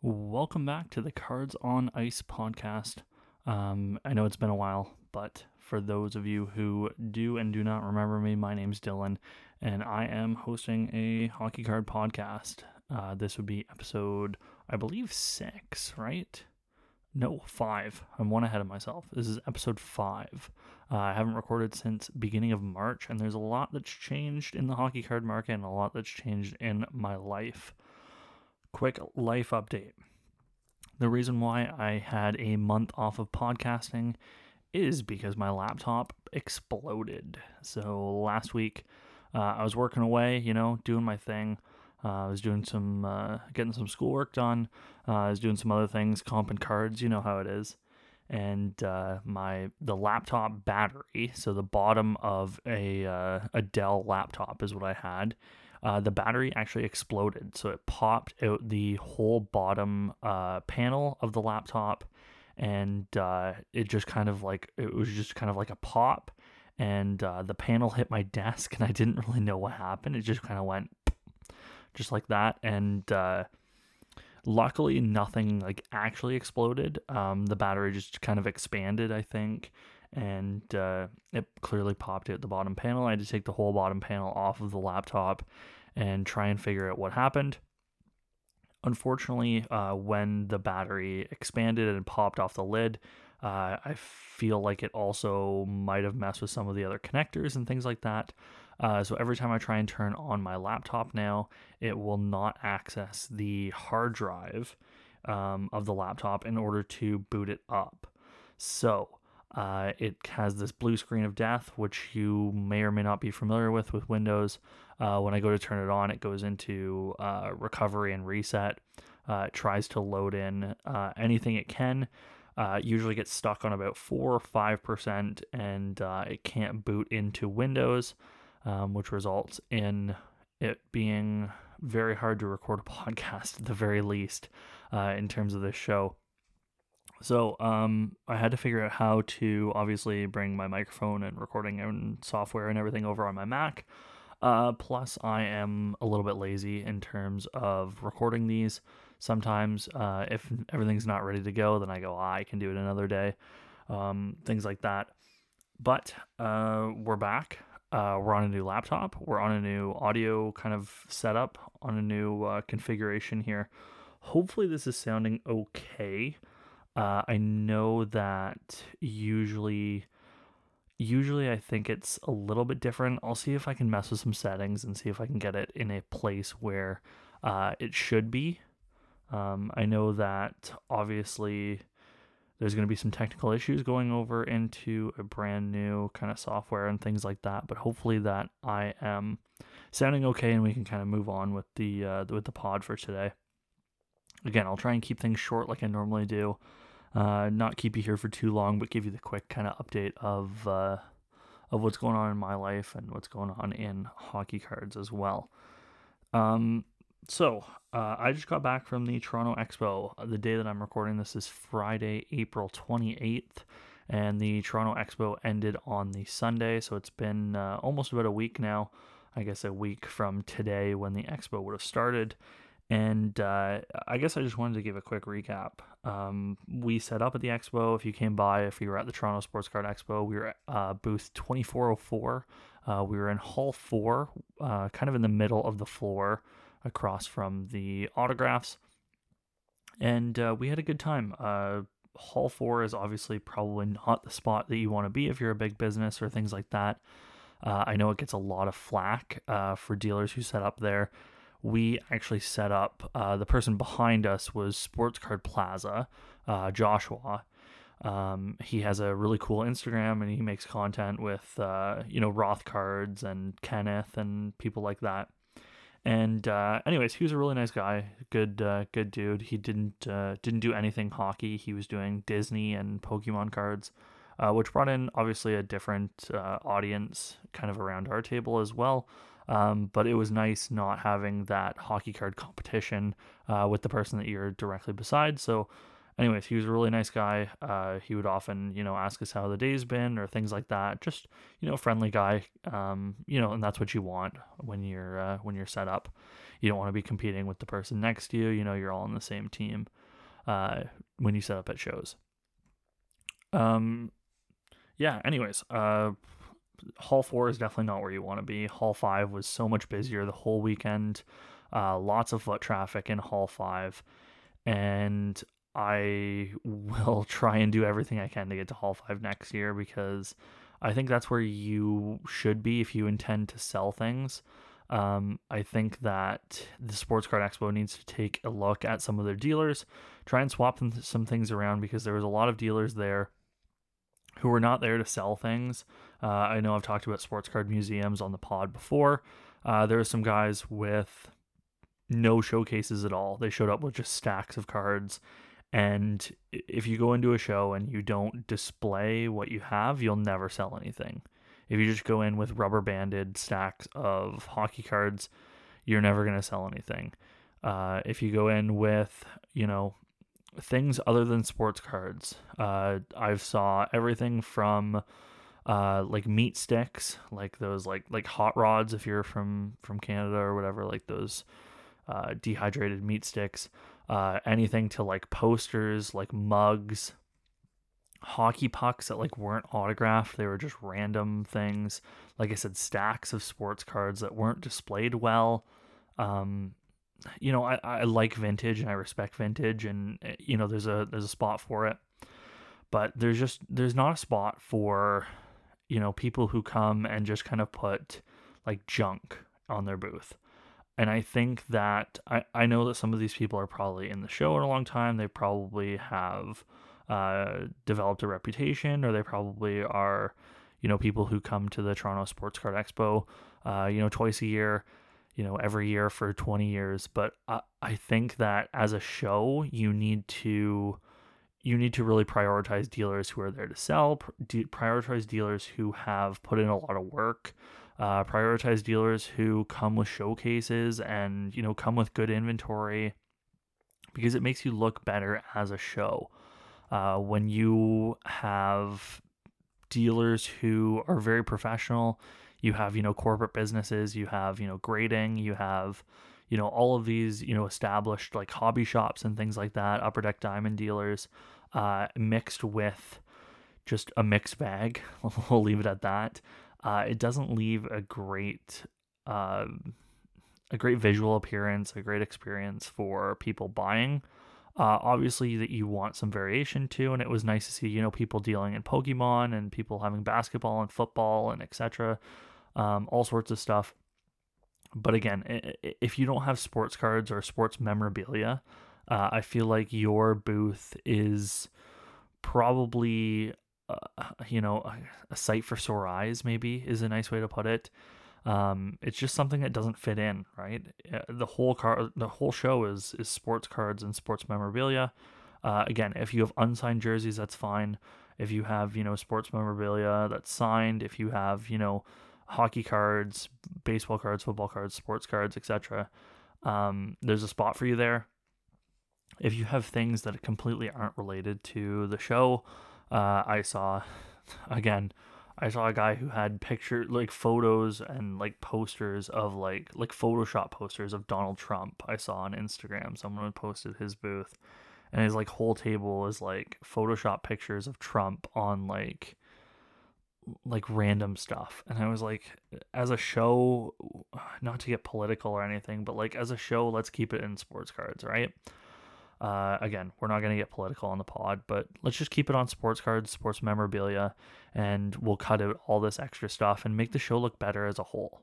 Welcome back to the Cards on Ice podcast. Um, I know it's been a while, but for those of you who do and do not remember me, my name's Dylan, and I am hosting a hockey card podcast. Uh, this would be episode, I believe, six, right? No, five. I'm one ahead of myself. This is episode five. Uh, I haven't recorded since beginning of March, and there's a lot that's changed in the hockey card market and a lot that's changed in my life. Quick life update. The reason why I had a month off of podcasting is because my laptop exploded. So last week, uh, I was working away, you know, doing my thing. Uh, I was doing some, uh, getting some schoolwork done. Uh, I was doing some other things, comping cards. You know how it is. And uh, my the laptop battery, so the bottom of a uh, a Dell laptop is what I had. Uh, the battery actually exploded, so it popped out the whole bottom uh, panel of the laptop, and uh, it just kind of like it was just kind of like a pop, and uh, the panel hit my desk, and I didn't really know what happened. It just kind of went just like that, and uh, luckily nothing like actually exploded. Um, the battery just kind of expanded, I think, and uh, it clearly popped at the bottom panel. I had to take the whole bottom panel off of the laptop and try and figure out what happened. Unfortunately, uh, when the battery expanded and popped off the lid, uh, I feel like it also might have messed with some of the other connectors and things like that. Uh, so every time I try and turn on my laptop now, it will not access the hard drive um, of the laptop in order to boot it up. So uh, it has this blue screen of death, which you may or may not be familiar with with Windows. Uh, when I go to turn it on, it goes into uh, recovery and reset. Uh, it tries to load in uh, anything it can. Uh, usually gets stuck on about four or five percent, and it can't boot into Windows, um, which results in it being very hard to record a podcast at the very least in terms of this show. So um, I had to figure out how to obviously bring my microphone and recording and software and everything over on my Mac. Uh, plus, I am a little bit lazy in terms of recording these. Sometimes, uh, if everything's not ready to go, then I go, ah, I can do it another day. Um, things like that. But uh, we're back. Uh, we're on a new laptop. We're on a new audio kind of setup, on a new uh, configuration here. Hopefully, this is sounding okay. Uh, I know that usually, usually I think it's a little bit different. I'll see if I can mess with some settings and see if I can get it in a place where uh, it should be. Um, I know that obviously there's going to be some technical issues going over into a brand new kind of software and things like that. But hopefully that I am sounding okay and we can kind of move on with the uh, with the pod for today. Again, I'll try and keep things short like I normally do uh, not keep you here for too long, but give you the quick kind of update of uh, of what's going on in my life and what's going on in hockey cards as well. Um, so uh, I just got back from the Toronto Expo. The day that I'm recording this is Friday, April 28th, and the Toronto Expo ended on the Sunday. So it's been uh, almost about a week now. I guess a week from today when the expo would have started. And uh, I guess I just wanted to give a quick recap. Um, we set up at the expo. If you came by, if you were at the Toronto Sports Card Expo, we were at uh, booth 2404. Uh, we were in Hall 4, uh, kind of in the middle of the floor across from the autographs. And uh, we had a good time. Uh, Hall 4 is obviously probably not the spot that you want to be if you're a big business or things like that. I know it gets a lot of flack for dealers who set up there we actually set up uh, the person behind us was sports card plaza uh, joshua. Um, he has a really cool instagram and he makes content with uh, you know roth cards and kenneth and people like that. And uh, anyways he was a really nice guy good uh, good dude. He didn't uh, didn't do anything hockey. He was doing disney and pokemon cards which brought in obviously a different audience kind of around our table as well um, but it was nice not having that hockey card competition uh, with the person that you're directly beside. So anyways, he was a really nice guy. Uh, he would often, you know, ask us how the day's been or things like that. Just, you know, friendly guy. Um, you know, and that's what you want when you're uh, when you're set up. You don't want to be competing with the person next to you. You know, you're all on the same team uh, when you set up at shows. Um, yeah. Anyways, uh, Hall four is definitely not where you want to be. Hall five was so much busier the whole weekend. Uh, lots of foot traffic in Hall five, and I will try and do everything I can to get to Hall 5 next year because I think that's where you should be if you intend to sell things. Um, I think that the Sports Card Expo needs to take a look at some of their dealers, try and swap some things around because there was a lot of dealers there who were not there to sell things. Uh, I know I've talked about sports card museums on the pod before. Uh, there were some guys with no showcases at all. They showed up with just stacks of cards and if you go into a show and you don't display what you have, you'll never sell anything. If you just go in with rubber banded stacks of hockey cards, you're never going to sell anything. Uh, if you go in with, you know, things other than sports cards, uh, I've saw everything from uh, like meat sticks, like those like like hot rods if you're from from Canada or whatever, like those uh, dehydrated meat sticks uh, anything to like posters, like mugs, hockey pucks that like weren't autographed. They were just random things. Like I said, stacks of sports cards that weren't displayed well. Um, you know, I, I like vintage and I respect vintage, and eh, you know, there's a there's a spot for it. But there's just there's not a spot for you know people who come and just kind of put like junk on their booth. And I think that I, I know that some of these people are probably in the show in a long time. They probably have uh, developed a reputation, or they probably are, you know, people who come to the Toronto Sports Card Expo, uh, you know, twice a year, you know, every year for 20 years. But I, I think that as a show, you need to you need to really prioritize dealers who are there to sell, prioritize dealers who have put in a lot of work, uh, prioritize dealers who come with showcases and you know come with good inventory because it makes you look better as a show. Uh, when you have dealers who are very professional you have you know corporate businesses you have you know grading you have you know all of these you know established like hobby shops and things like that upper deck diamond dealers uh, mixed with just a mixed bag we'll leave it at that uh, it doesn't leave a great uh, a great visual appearance, a great experience for people buying. Uh, obviously, that you want some variation too, and it was nice to see you know people dealing in Pokemon and people having basketball and football and etc. Um, all sorts of stuff. But again, if you don't have sports cards or sports memorabilia, uh, I feel like your booth is probably uh, you know, a, sight for sore eyes, maybe is a nice way to put it. Um, it's just something that doesn't fit in, right? Uh, the whole car, the whole show is is sports cards and sports memorabilia. Uh, again, if you have unsigned jerseys, that's fine. If you have, you know, sports memorabilia that's signed, if you have, you know, hockey cards, baseball cards, football cards, sports cards, etc., um, there's a spot for you there. If you have things that completely aren't related to the show, uh, I saw again I saw a guy who had picture like photos and like posters of like like Photoshop posters of Donald Trump. I saw on Instagram. Someone posted his booth, and his like whole table is like Photoshop pictures of Trump on like like random stuff. And I was like, as a show, not to get political or anything, but like as a show, let's keep it in sports cards, right? Uh, again, we're not going to get political on the pod, but let's just keep it on sports cards, sports memorabilia, and we'll cut out all this extra stuff and make the show look better as a whole.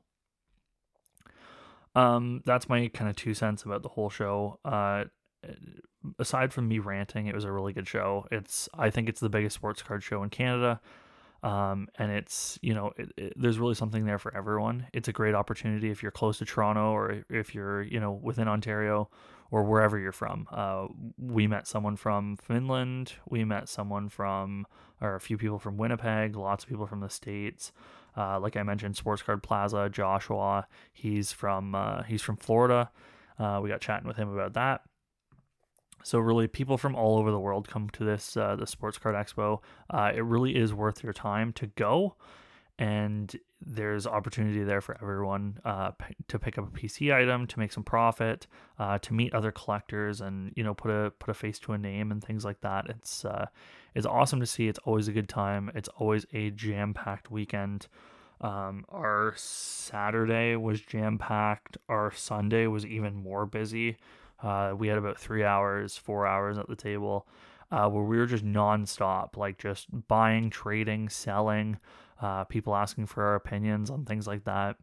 Um, that's my kind of two cents about the whole show. Uh, aside from me ranting, it was a really good show. It's I think it's the biggest sports card show in Canada. Um, and it's you know it, it, there's really something there for everyone. It's a great opportunity if you're close to Toronto or if you're you know within Ontario or wherever you're from. Uh, we met someone from Finland. We met someone from, or a few people from Winnipeg. Lots of people from the states. Uh, like I mentioned, Sports Card Plaza. Joshua. He's from uh, he's from Florida. Uh, we got chatting with him about that. So really, people from all over the world come to this uh, the Sports Card Expo. Uh, it really is worth your time to go, and there's opportunity there for everyone uh, p- to pick up a PC item, to make some profit, uh, to meet other collectors, and you know put a put a face to a name and things like that. It's uh, it's awesome to see. It's always a good time. It's always a jam packed weekend. Um, our Saturday was jam packed. Our Sunday was even more busy. Uh, we had about three hours, four hours at the table, uh, where we were just nonstop, like just buying, trading, selling, uh, people asking for our opinions on things like that.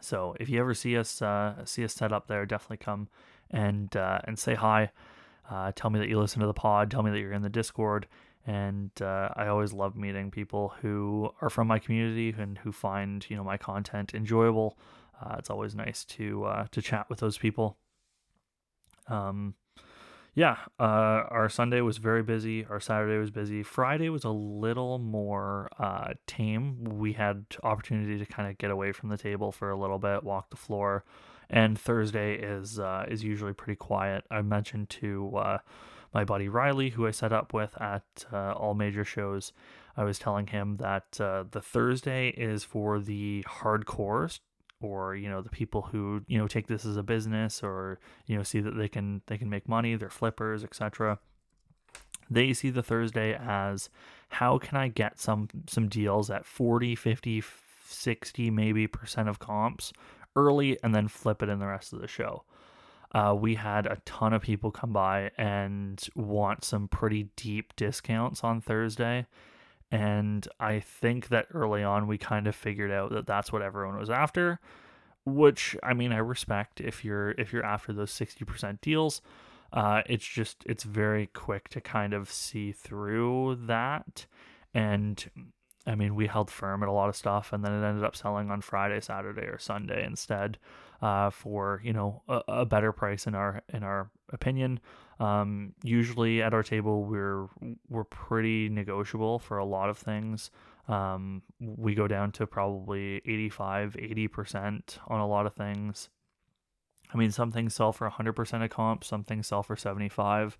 So if you ever see us uh, see us set up there, definitely come and uh, and say hi. Uh, tell me that you listen to the pod. Tell me that you're in the Discord. And I always love meeting people who are from my community and who find you know my content enjoyable. it's always nice to to chat with those people. Um, yeah, uh, our Sunday was very busy. Our Saturday was busy. Friday was a little more uh, tame. We had opportunity to kind of get away from the table for a little bit, walk the floor, and Thursday is uh, is usually pretty quiet. I mentioned to uh, my buddy Riley, who I set up with at uh, all major shows, I was telling him that uh, the Thursday is for the hardcores or you know the people who you know take this as a business or you know see that they can they can make money they're flippers etc they see the thursday as how can i get some some deals at 40 50 60 maybe percent of comps early and then flip it in the rest of the show? Uh, we had a ton of people come by and want some pretty deep discounts on thursday and I think that early on we kind of figured out that that's what everyone was after, which I mean I respect if you're if you're after those 60% deals. Uh, it's just it's very quick to kind of see through that and I mean, we held firm at a lot of stuff, and then it ended up selling on Friday, Saturday, or Sunday instead, uh, for you know a, a, better price in our in our opinion. Um, usually at our table, we're we're pretty negotiable for a lot of things. Um, we go down to probably 85, 80 percent on a lot of things. I mean, some things sell for 100% of comp, some things sell for 75.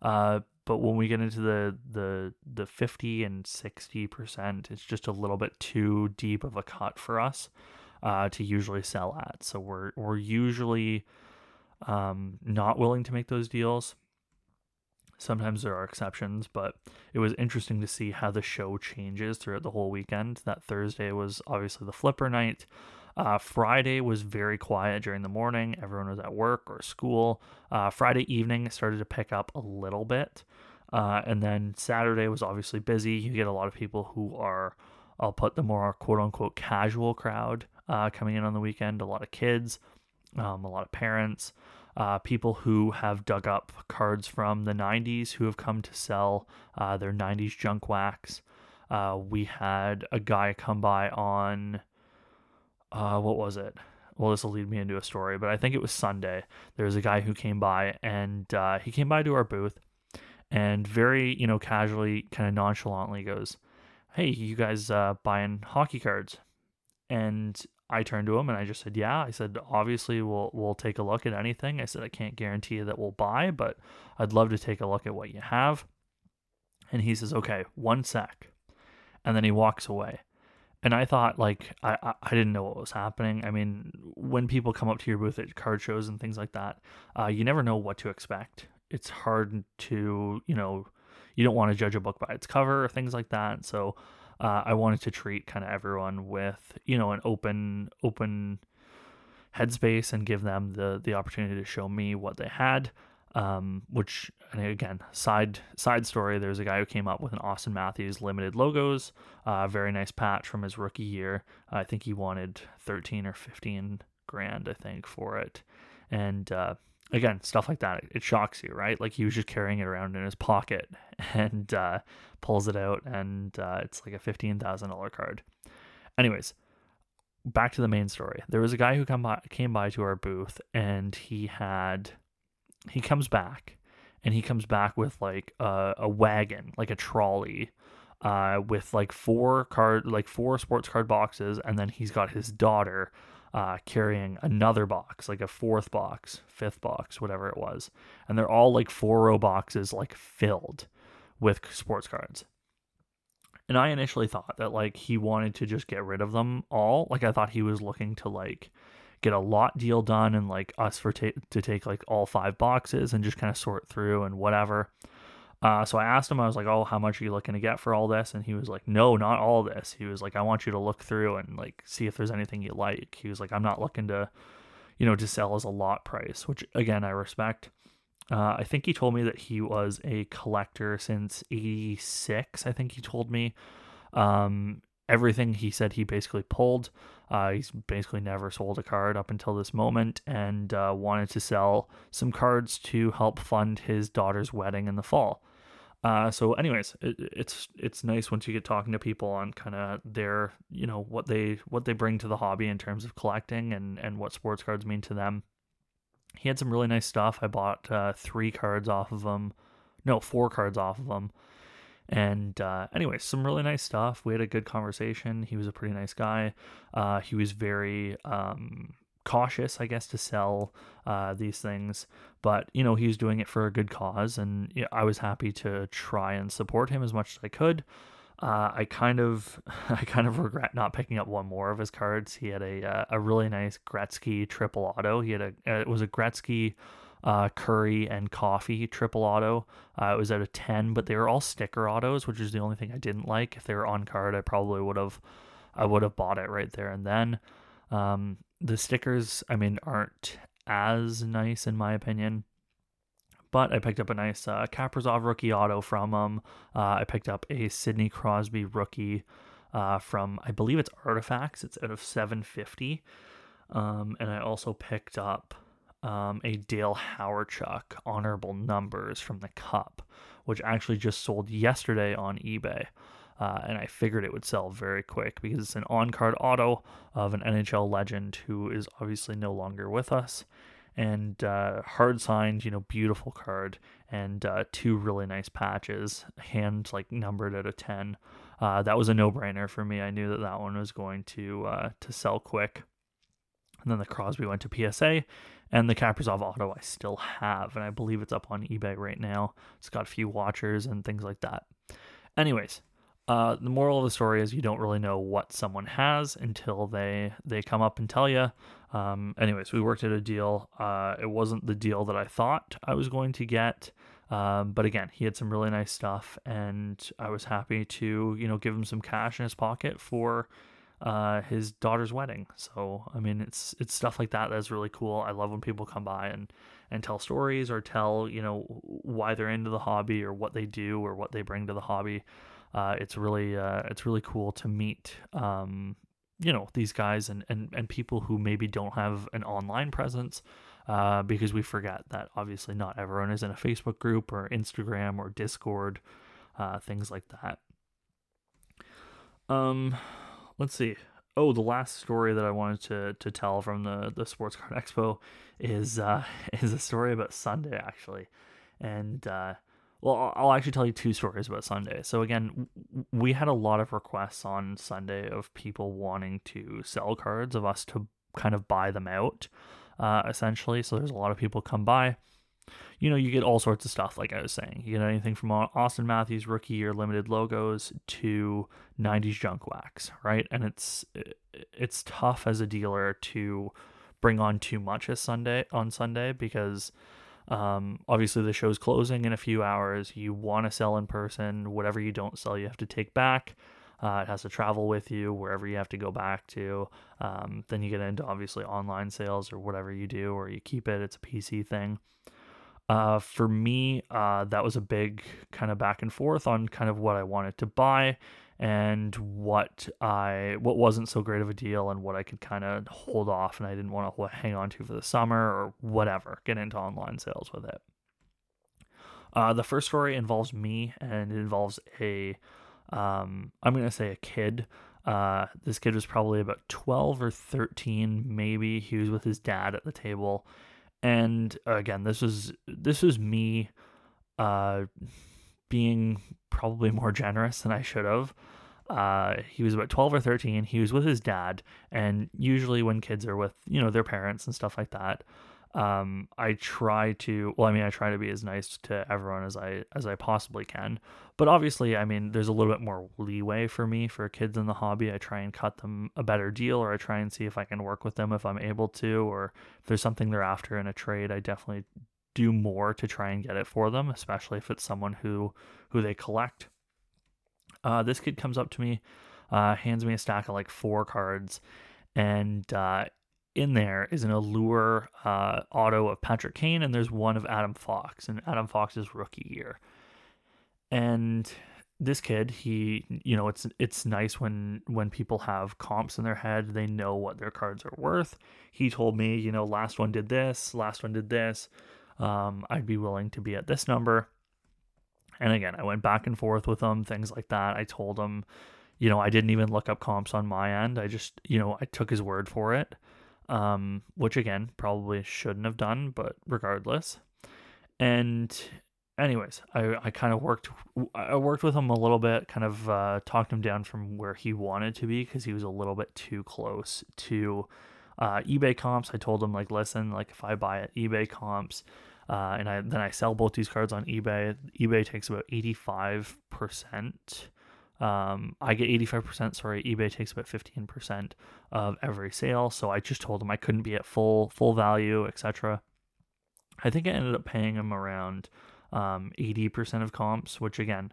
Uh, but when we get into the the the 50 and 60 percent it's just a little bit too deep of a cut for us uh, to usually sell at so we're we're usually um, not willing to make those deals sometimes there are exceptions but it was interesting to see how the show changes throughout the whole weekend that thursday was obviously the flipper night uh, Friday was very quiet during the morning. Everyone was at work or school. Uh, Friday evening started to pick up a little bit. Uh, and then Saturday was obviously busy. You get a lot of people who are, I'll put the more quote unquote casual crowd uh, coming in on the weekend. A lot of kids, um, a lot of parents, uh, people who have dug up cards from the 90s who have come to sell uh, their 90s junk wax. we had a guy come by on uh, what was it? Well, this will lead me into a story, but I think it was Sunday. There was a guy who came by, and uh, he came by to our booth, and very, you know, casually, kind of nonchalantly goes, "Hey, you guys uh, buying hockey cards?" And I turned to him and I just said, "Yeah." I said, "Obviously, we'll we'll take a look at anything." I said, "I can't guarantee that we'll buy, but I'd love to take a look at what you have." And he says, "Okay, one sec," and then he walks away and I thought like I, I didn't know what was happening. I mean, when people come up to your booth at card shows and things like that, uh, you never know what to expect. It's hard to you know, you don't want to judge a book by its cover or things like that. So uh, I wanted to treat kind of everyone with you know an open open headspace and give them the the opportunity to show me what they had um, which and again side side story there's a guy who came up with an Auston matthews limited logos uh, very nice patch from his rookie year. I think he wanted 13 or 15 grand i think for it. And uh, again stuff like that it, shocks you right? Like he was just carrying it around in his pocket and uh, pulls it out and uh, it's like a $15000 card. Anyways back to the main story. There was a guy who come by, came by to our booth and he had he comes back and he comes back with like a, a wagon, like a trolley, uh, with like four card, like four sports card boxes, and then he's got his daughter uh, carrying another box, like a fourth box, fifth box, whatever it was. And they're all like four row boxes, like filled with sports cards. And I initially thought that like he wanted to just get rid of them all. Like I thought he was looking to like get a lot deal done and like us for ta- to take like all five boxes and just kind of sort through and whatever. Uh, so I asked him, I was like, "Oh, how much are you looking to get for all this?" And he was like, "No, not all this." He was like, "I want you to look through and like see if there's anything you like." He was like, "I'm not looking to, you know, to sell as a lot price," which again I respect. Uh, I think he told me that he was a collector since '86. I think he told me. Um, everything he said he basically pulled. Uh, he's basically never sold a card up until this moment and uh, wanted to sell some cards to help fund his daughter's wedding in the fall. Uh, so, anyways, it, it's it's nice once you get talking to people on kind of their you know what they what they bring to the hobby in terms of collecting and and what sports cards mean to them. He had some really nice stuff. I bought uh, three cards off of him, no, four cards off of him. And uh, anyway, some really nice stuff. We had a good conversation. He was a pretty nice guy. Uh, he was very um, cautious, I guess, to sell uh, these things. But you know, he's doing it for a good cause, and you know, I was happy to try and support him as much as I could. Uh, I kind of, I kind of regret not picking up one more of his cards. He had a uh, a really nice Gretzky triple auto. He had a uh, it was a Gretzky uh, Kurri and Coffey triple auto. Uh, it was out of 10, but they were all sticker autos, which is the only thing I didn't like. If they were on card, I probably would have I would have bought it right there and then. Um, the stickers, I mean, aren't as nice in my opinion. But I picked up a nice uh, Kaprizov rookie auto from them. Uh, I picked up a Sidney Crosby rookie uh, from, I believe it's Artifacts. It's out of 750. Um, and I also picked up um, a Dale Hawerchuk honorable numbers from the Cup, which actually just sold yesterday on eBay. Uh, and I figured it would sell very quick because it's an on card auto of an NHL legend who is obviously no longer with us. And uh, hard signed, you know, beautiful card, and uh, two really nice patches, hand like numbered out of 10. Uh, that was a no brainer for me. I knew that that one was going to uh, to sell quick. And then the Crosby went to PSA, and the Kaprizov auto I still have, and I believe it's up on eBay right now. It's got a few watchers and things like that. Anyways, uh, the moral of the story is you don't really know what someone has until they they come up and tell you. Um, anyways, we worked at a deal. Uh, it wasn't the deal that I thought I was going to get, um, but again, he had some really nice stuff, and I was happy to you know give him some cash in his pocket for uh, his daughter's wedding. So I mean, it's it's stuff like that that's really cool. I love when people come by and and tell stories or tell you know why they're into the hobby or what they do or what they bring to the hobby. Uh, it's really uh, it's really cool to meet um, you know these guys and, and and people who maybe don't have an online presence. Uh, because we forget that obviously not everyone is in a Facebook group or Instagram or Discord, uh, things like that. Um, let's see. Oh, the last story that I wanted to to tell from the the Sports Card Expo is uh, is a story about Sunday actually, and uh, well, I'll actually tell you two stories about Sunday. So again, we had a lot of requests on Sunday of people wanting to sell cards of us to kind of buy them out, uh, essentially. So there's a lot of people come by you know, you get all sorts of stuff, like I was saying. You get anything from Auston Matthews rookie year limited logos to 90s junk wax, right? And it's it's tough as a dealer to bring on too much as Sunday on Sunday because um, obviously the show's closing in a few hours. You want to sell in person. Whatever you don't sell, you have to take back. Uh, it has to travel with you wherever you have to go back to. Um, then you get into obviously online sales or whatever you do, or you keep it. It's a PC thing. Uh, for me, uh, that was a big kind of back and forth on kind of what I wanted to buy and what I what wasn't so great of a deal and what I could kind of hold off and I didn't want to hang on to for the summer or whatever. Get into online sales with it. Uh, the first story involves me and it involves a um, I'm gonna say a kid. Uh, this kid was probably about 12 or 13, maybe. He was with his dad at the table and again this was this was me uh being probably more generous than i should have uh, he was about 12 or 13. He was with his dad. And usually, when kids are with, you know, their parents and stuff like that, um, I try to, well, I mean, I try to be as nice to everyone as I, as I possibly can. But obviously, I mean, there's a little bit more leeway for me for kids in the hobby. I try and cut them a better deal, or I try and see if I can work with them if I'm able to, or if there's something they're after in a trade, I definitely do more to try and get it for them, especially if it's someone who, who they collect uh, this kid comes up to me, uh, hands me a stack of like four cards, and uh, in there is an Allure uh, auto of Patrick Kane, and there's one of Adam Fox, and Adam Fox's rookie year. And this kid, he, you know, it's it's nice when when people have comps in their head, they know what their cards are worth. He told me, you know, last one did this, last one did this. Um, I'd be willing to be at this number. And again, I went back and forth with him, things like that. I told him, you know, I didn't even look up comps on my end. I just, you know, I took his word for it, um, which again, probably shouldn't have done, but regardless. And anyways, I, I kind of worked, I worked with him a little bit, kind of uh, talked him down from where he wanted to be because he was a little bit too close to uh, eBay comps. I told him like, listen, like if I buy at eBay comps, uh, and I then I sell both these cards on eBay. eBay takes about eighty five percent. Um, I get eighty five percent. Sorry, eBay takes about fifteen percent of every sale. So I just told him I couldn't be at full full value, etc. I think I ended up paying him around um, eighty percent of comps, which again,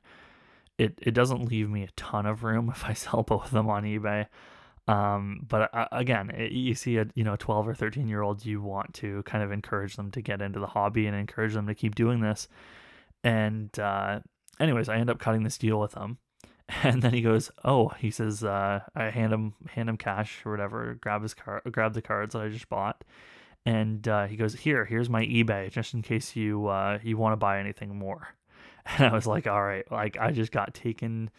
it it doesn't leave me a ton of room if I sell both of them on eBay. Um, but uh, again, it, you see a you know 12 or 13 year old, you want to kind of encourage them to get into the hobby and encourage them to keep doing this. And uh, anyways, I end up cutting this deal with him, and then he goes, "Oh," he says, uh, "I hand him hand him cash or whatever, grab his car, grab the cards that I just bought." And uh, he goes, "Here, here's my eBay, just in case you uh, you want to buy anything more." And I was like, "All right," like I just got taken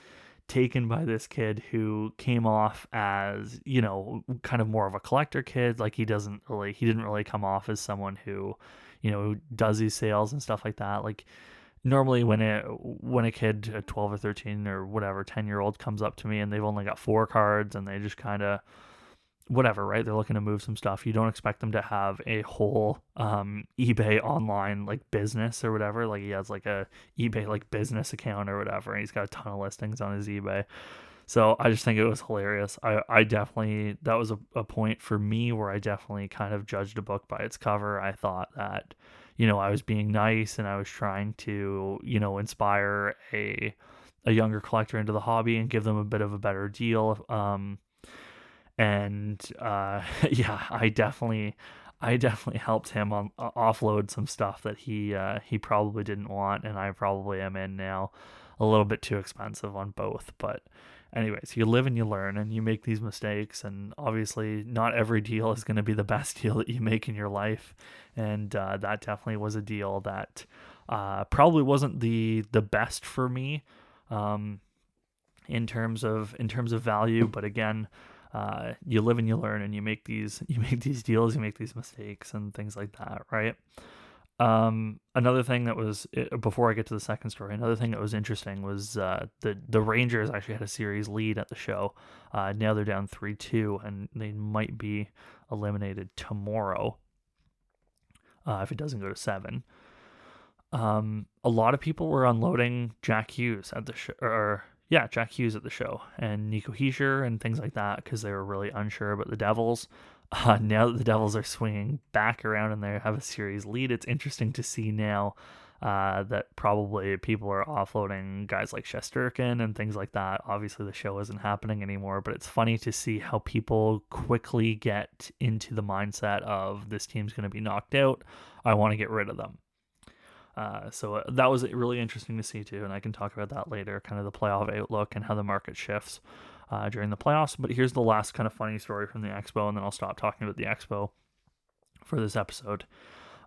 taken by this kid who came off as you know kind of more of a collector kid like he doesn't really he didn't really come off as someone who you know does these sales and stuff like that like normally when a when a kid a 12 or 13 or whatever 10 year old comes up to me and they've only got four cards and they just kind of whatever, right? They're looking to move some stuff. You don't expect them to have a whole um, eBay online like business or whatever. Like he has like a eBay like business account or whatever, and he's got a ton of listings on his eBay. So I just think it was hilarious. I, I definitely that was a, a point for me where I definitely kind of judged a book by its cover. I thought that, you know, I was being nice and I was trying to, you know, inspire a a younger collector into the hobby and give them a bit of a better deal. Um, and uh, yeah, I definitely, I definitely helped him on uh, offload some stuff that he uh, he probably didn't want, and I probably am in now, a little bit too expensive on both. But anyways, you live and you learn, and you make these mistakes, and obviously, not every deal is going to be the best deal that you make in your life, and uh, that definitely was a deal that uh, probably wasn't the the best for me. Um, in terms of in terms of value but again uh, you live and you learn and you make these you make these deals you make these mistakes and things like that right um, another thing that was before I get to the second story, another thing that was interesting was uh, the the Rangers actually had a series lead at the show. Uh, now they're down three two, and they might be eliminated tomorrow uh, if it doesn't go to seven. Um, a lot of people were unloading Jack Hughes at the show, or yeah, Jack Hughes at the show and Nico Hischier and things like that because they were really unsure about the Devils. Uh, now that the Devils are swinging back around and they have a series lead, it's interesting to see now uh, that probably people are offloading guys like Shesterkin and things like that. Obviously, the show isn't happening anymore, but it's funny to see how people quickly get into the mindset of this team's going to be knocked out. I want to get rid of them. Uh, so uh, that was really interesting to see too, and I can talk about that later, kind of the playoff outlook and how the market shifts uh, during the playoffs. But here's the last kind of funny story from the expo, and then I'll stop talking about the expo for this episode.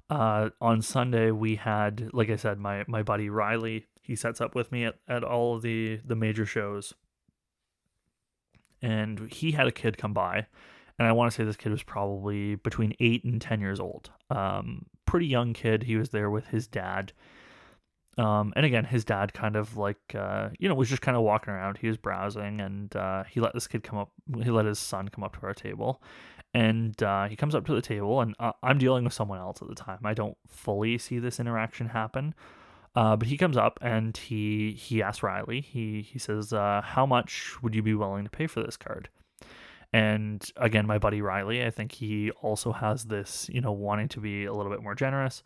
Uh, on Sunday, we had, like I said, my my buddy Riley. He sets up with me at, at all of the the major shows, and he had a kid come by, and I want to say this kid was probably between eight and ten years old. Um, pretty young kid. He was there with his dad. Um, and again, his dad kind of like, uh, you know, was just kind of walking around. He was browsing and uh, he let this kid come up, he let his son come up to our table. And uh, he comes up to the table, and uh, I'm dealing with someone else at the time. I don't fully see this interaction happen. Uh, but he comes up and he he asks Riley. He he says, uh, "How much would you be willing to pay for this card?" And again, my buddy Riley, I think he also has this, you know, wanting to be a little bit more generous.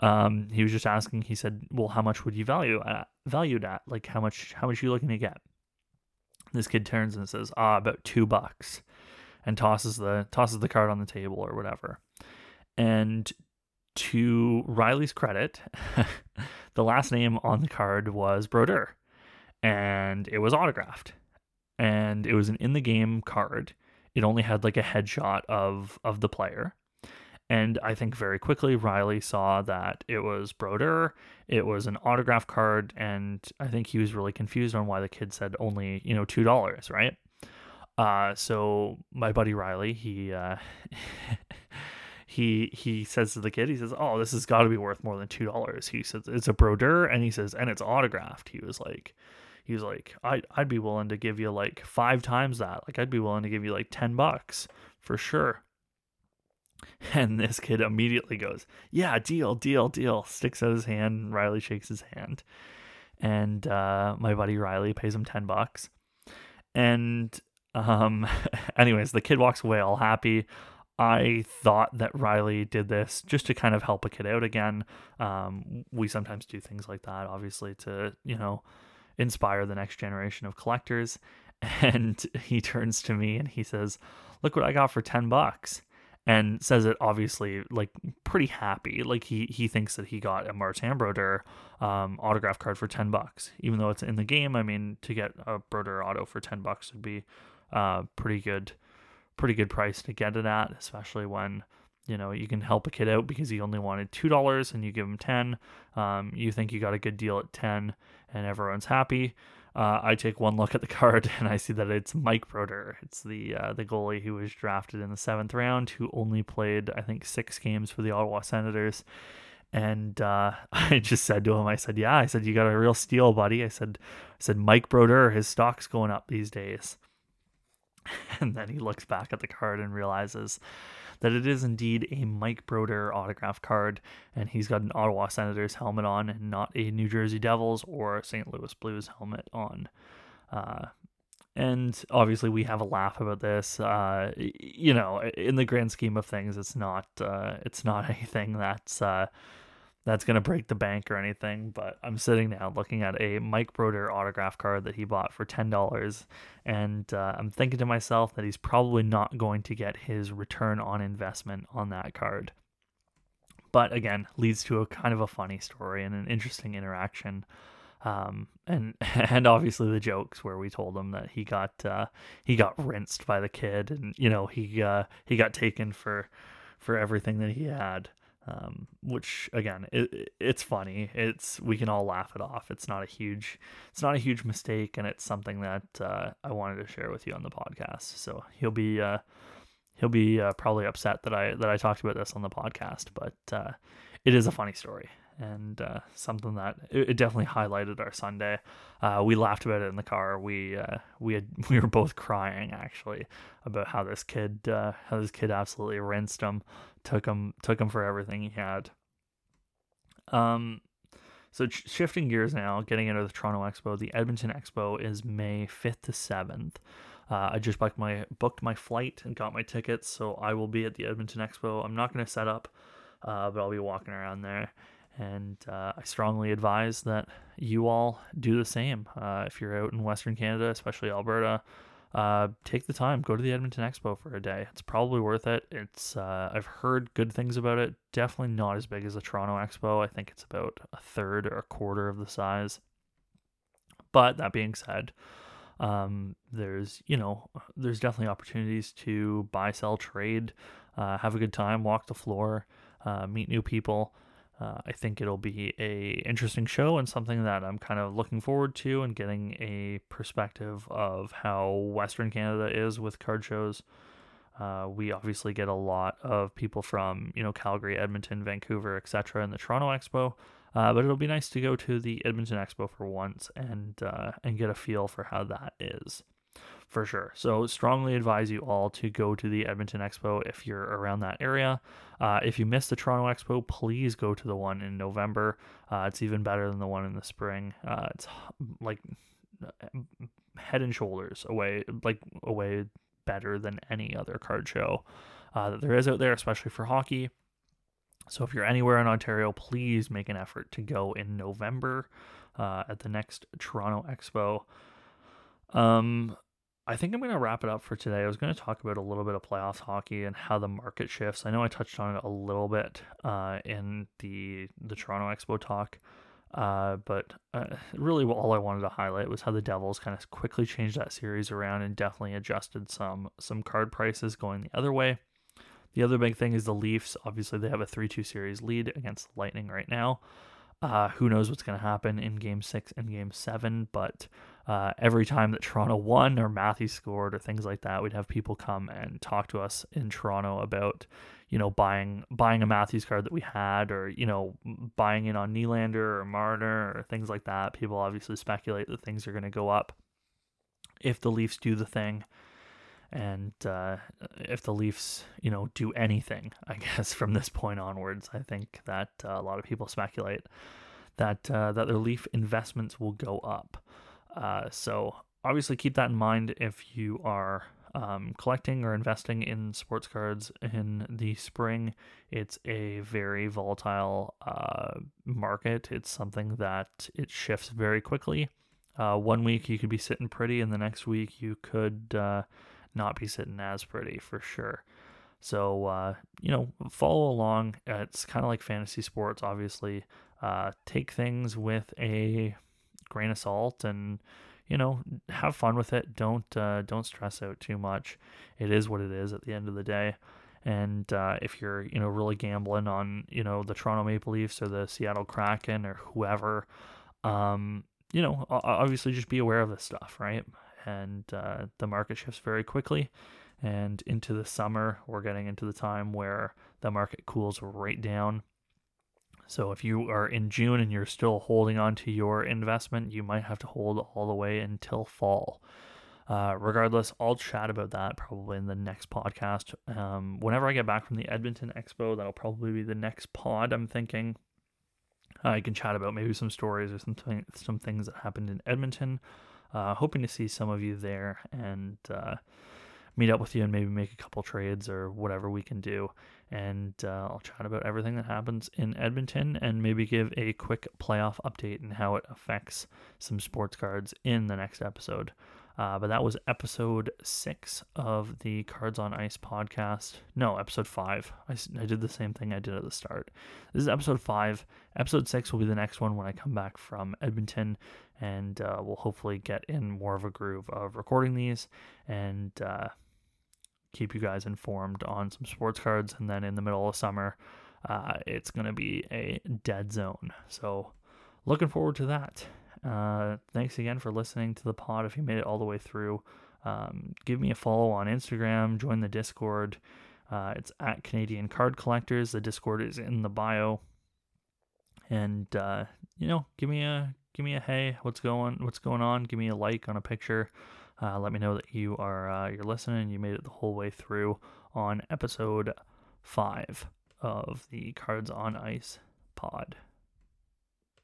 Um, he was just asking. He said, "Well, how much would you value at, valued at? Like how much? How much are you looking to get?" This kid turns and says, "Ah, about two bucks," and tosses the tosses the card on the table or whatever. And to Riley's credit, the last name on the card was Brodeur, and it was autographed, and it was an in the game card. It only had like a headshot of of the player and I think very quickly Riley saw that it was Brodeur, it was an autograph card, and I think he was really confused on why the kid said only, you know, two dollars, right? Uh, so my buddy Riley, he uh, he he says to the kid, he says, "Oh, this has got to be worth more than two dollars." He says it's a Brodeur, and he says, and it's autographed. He was like, he was like, I'd I'd be willing to give you like five times that. Like I'd be willing to give you like ten bucks for sure. And this kid immediately goes, Yeah, deal, deal, deal. Sticks out his hand. Riley shakes his hand. And uh, my buddy Riley pays him 10 bucks. And, um, anyways, the kid walks away all happy. I thought that Riley did this just to kind of help a kid out again. Um, we sometimes do things like that, obviously, to, you know, inspire the next generation of collectors. And he turns to me and he says, Look what I got for 10 bucks and says it obviously like pretty happy. Like he he thinks that he got a Martin Brodeur um, autograph card for ten bucks, even though it's in the game. I mean, to get a Brodeur auto for ten bucks would be uh, pretty good, pretty good price to get it at, especially when you know you can help a kid out because he only wanted two dollars and you give him ten. Um, you think you got a good deal at ten, and everyone's happy. Uh, I take one look at the card and I see that it's Mike Brodeur It's the uh, the goalie who was drafted in the seventh round, who only played I think six games for the Ottawa Senators. And uh, I just said to him, I said, "Yeah," I said, "You got a real steal, buddy." I said, "I said Mike Brodeur, his stock's going up these days." And then he looks back at the card and realizes that it is indeed a Mike Brodeur autograph card, and he's got an Ottawa Senators helmet on and not a New Jersey Devils or St. Louis Blues helmet on. Uh, and obviously, we have a laugh about this. Uh, you know, in the grand scheme of things, it's not uh, it's not anything that's uh, that's going to break the bank or anything. But I'm sitting now looking at a Mike Brodeur autograph card that he bought for $10. And uh, I'm thinking to myself that he's probably not going to get his return on investment on that card. But again, leads to a kind of a funny story and an interesting interaction. Um, and and obviously the jokes where we told him that he got uh, he got rinsed by the kid, and you know he uh, he got taken for for everything that he had um, which again it, it's funny. It's we can all laugh it off. It's not a huge it's not a huge mistake and it's something that uh, i wanted to share with you on the podcast. So he'll be uh, he'll be uh, probably upset that i that i talked about this on the podcast but uh, it is a funny story and uh, something that it, it, definitely highlighted our Sunday. Uh, we laughed about it in the car. We uh, we had we were both crying actually about how this kid uh, how this kid absolutely rinsed him, took him took him for everything he had. Um, so ch- shifting gears now, getting into the Toronto Expo. The Edmonton Expo is May fifth to seventh. Uh, I just booked my booked my flight and got my tickets, so I will be at the Edmonton Expo. I'm not going to set up, uh, but I'll be walking around there and uh, I strongly advise that you all do the same. Uh, if you're out in Western Canada, especially Alberta, uh, take the time, go to the Edmonton Expo for a day. It's probably worth it. It's uh, I've heard good things about it. Definitely not as big as the Toronto Expo. I think it's about a third or a quarter of the size. But that being said, um, there's you know there's definitely opportunities to buy, sell, trade, uh, have a good time, walk the floor, uh, meet new people. Uh, I think it'll be a interesting show and something that I'm kind of looking forward to and getting a perspective of how Western Canada is with card shows. Uh, we obviously get a lot of people from you know Calgary, Edmonton, Vancouver, etc. in the Toronto Expo. Uh, but it'll be nice to go to the Edmonton Expo for once and uh, and get a feel for how that is for sure. So strongly advise you all to go to the Edmonton Expo if you're around that area. Uh, if you missed the Toronto Expo, please go to the one in November. Uh, it's even better than the one in the spring. Uh, it's like head and shoulders away, like away better than any other card show uh, that there is out there, especially for hockey. So if you're anywhere in Ontario, please make an effort to go in November uh, at the next Toronto Expo. Um, I think I'm going to wrap it up for today. I was going to talk about a little bit of playoffs hockey and how the market shifts. I know I touched on it a little bit uh, in the the Toronto Expo talk, uh, but uh, really all I wanted to highlight was how the Devils kind of quickly changed that series around and definitely adjusted some some card prices going the other way. The other big thing is the Leafs. Obviously, they have a 3 2 series lead against Lightning right now. Uh, who knows what's going to happen in game six and game seven, but uh, every time that Toronto won or Matthews scored or things like that, we'd have people come and talk to us in Toronto about, you know, buying buying a Matthews card that we had, or you know, buying in on Nylander or Marner or things like that. People obviously speculate that things are going to go up if the Leafs do the thing, and uh, if the Leafs, you know, do anything. I guess from this point onwards, I think that uh, a lot of people speculate that uh, that their Leaf investments will go up. Uh, so obviously keep that in mind if you are um, collecting or investing in sports cards in the spring. It's a very volatile uh, market. It's something that it shifts very quickly. Uh, one week you could be sitting pretty, and the next week you could uh, not be sitting as pretty for sure. So, uh, you know, follow along. It's kind of like fantasy sports, obviously. Uh, take things with a grain of salt and you know have fun with it. Don't uh, don't stress out too much. It is what it is at the end of the day. And uh, if you're you know really gambling on you know the Toronto Maple Leafs or the Seattle Kraken or whoever um, you know obviously just be aware of this stuff right? And uh, the market shifts very quickly. And into the summer we're getting into the time where the market cools right down so if you are in June and you're still holding on to your investment, you might have to hold all the way until fall. Uh, regardless, I'll chat about that probably in the next podcast. Um, whenever I get back from the Edmonton Expo, that'll probably be the next pod. I'm thinking I can chat about maybe some stories or some th- some things that happened in Edmonton. Uh, hoping to see some of you there and uh, meet up with you and maybe make a couple trades or whatever we can do and uh, I'll chat about everything that happens in Edmonton and maybe give a quick playoff update and how it affects some sports cards in the next episode. Uh, but that was episode six of the Cards on Ice podcast. No, episode five. I, I did the same thing I did at the start. This is episode five. Episode six will be the next one when I come back from Edmonton, and uh, we'll hopefully get in more of a groove of recording these and uh, keep you guys informed on some sports cards. And then in the middle of summer, uh, it's going to be a dead zone. So looking forward to that. Uh, thanks again for listening to the pod. If you made it all the way through, um, give me a follow on Instagram, join the Discord. Uh, it's at Canadian Card Collectors. The Discord is in the bio. And uh, you know, give me a give me a hey, what's going what's going on? Give me a like on a picture. Uh, let me know that you are uh, you're listening. You made it the whole way through on episode five of the Cards on Ice pod.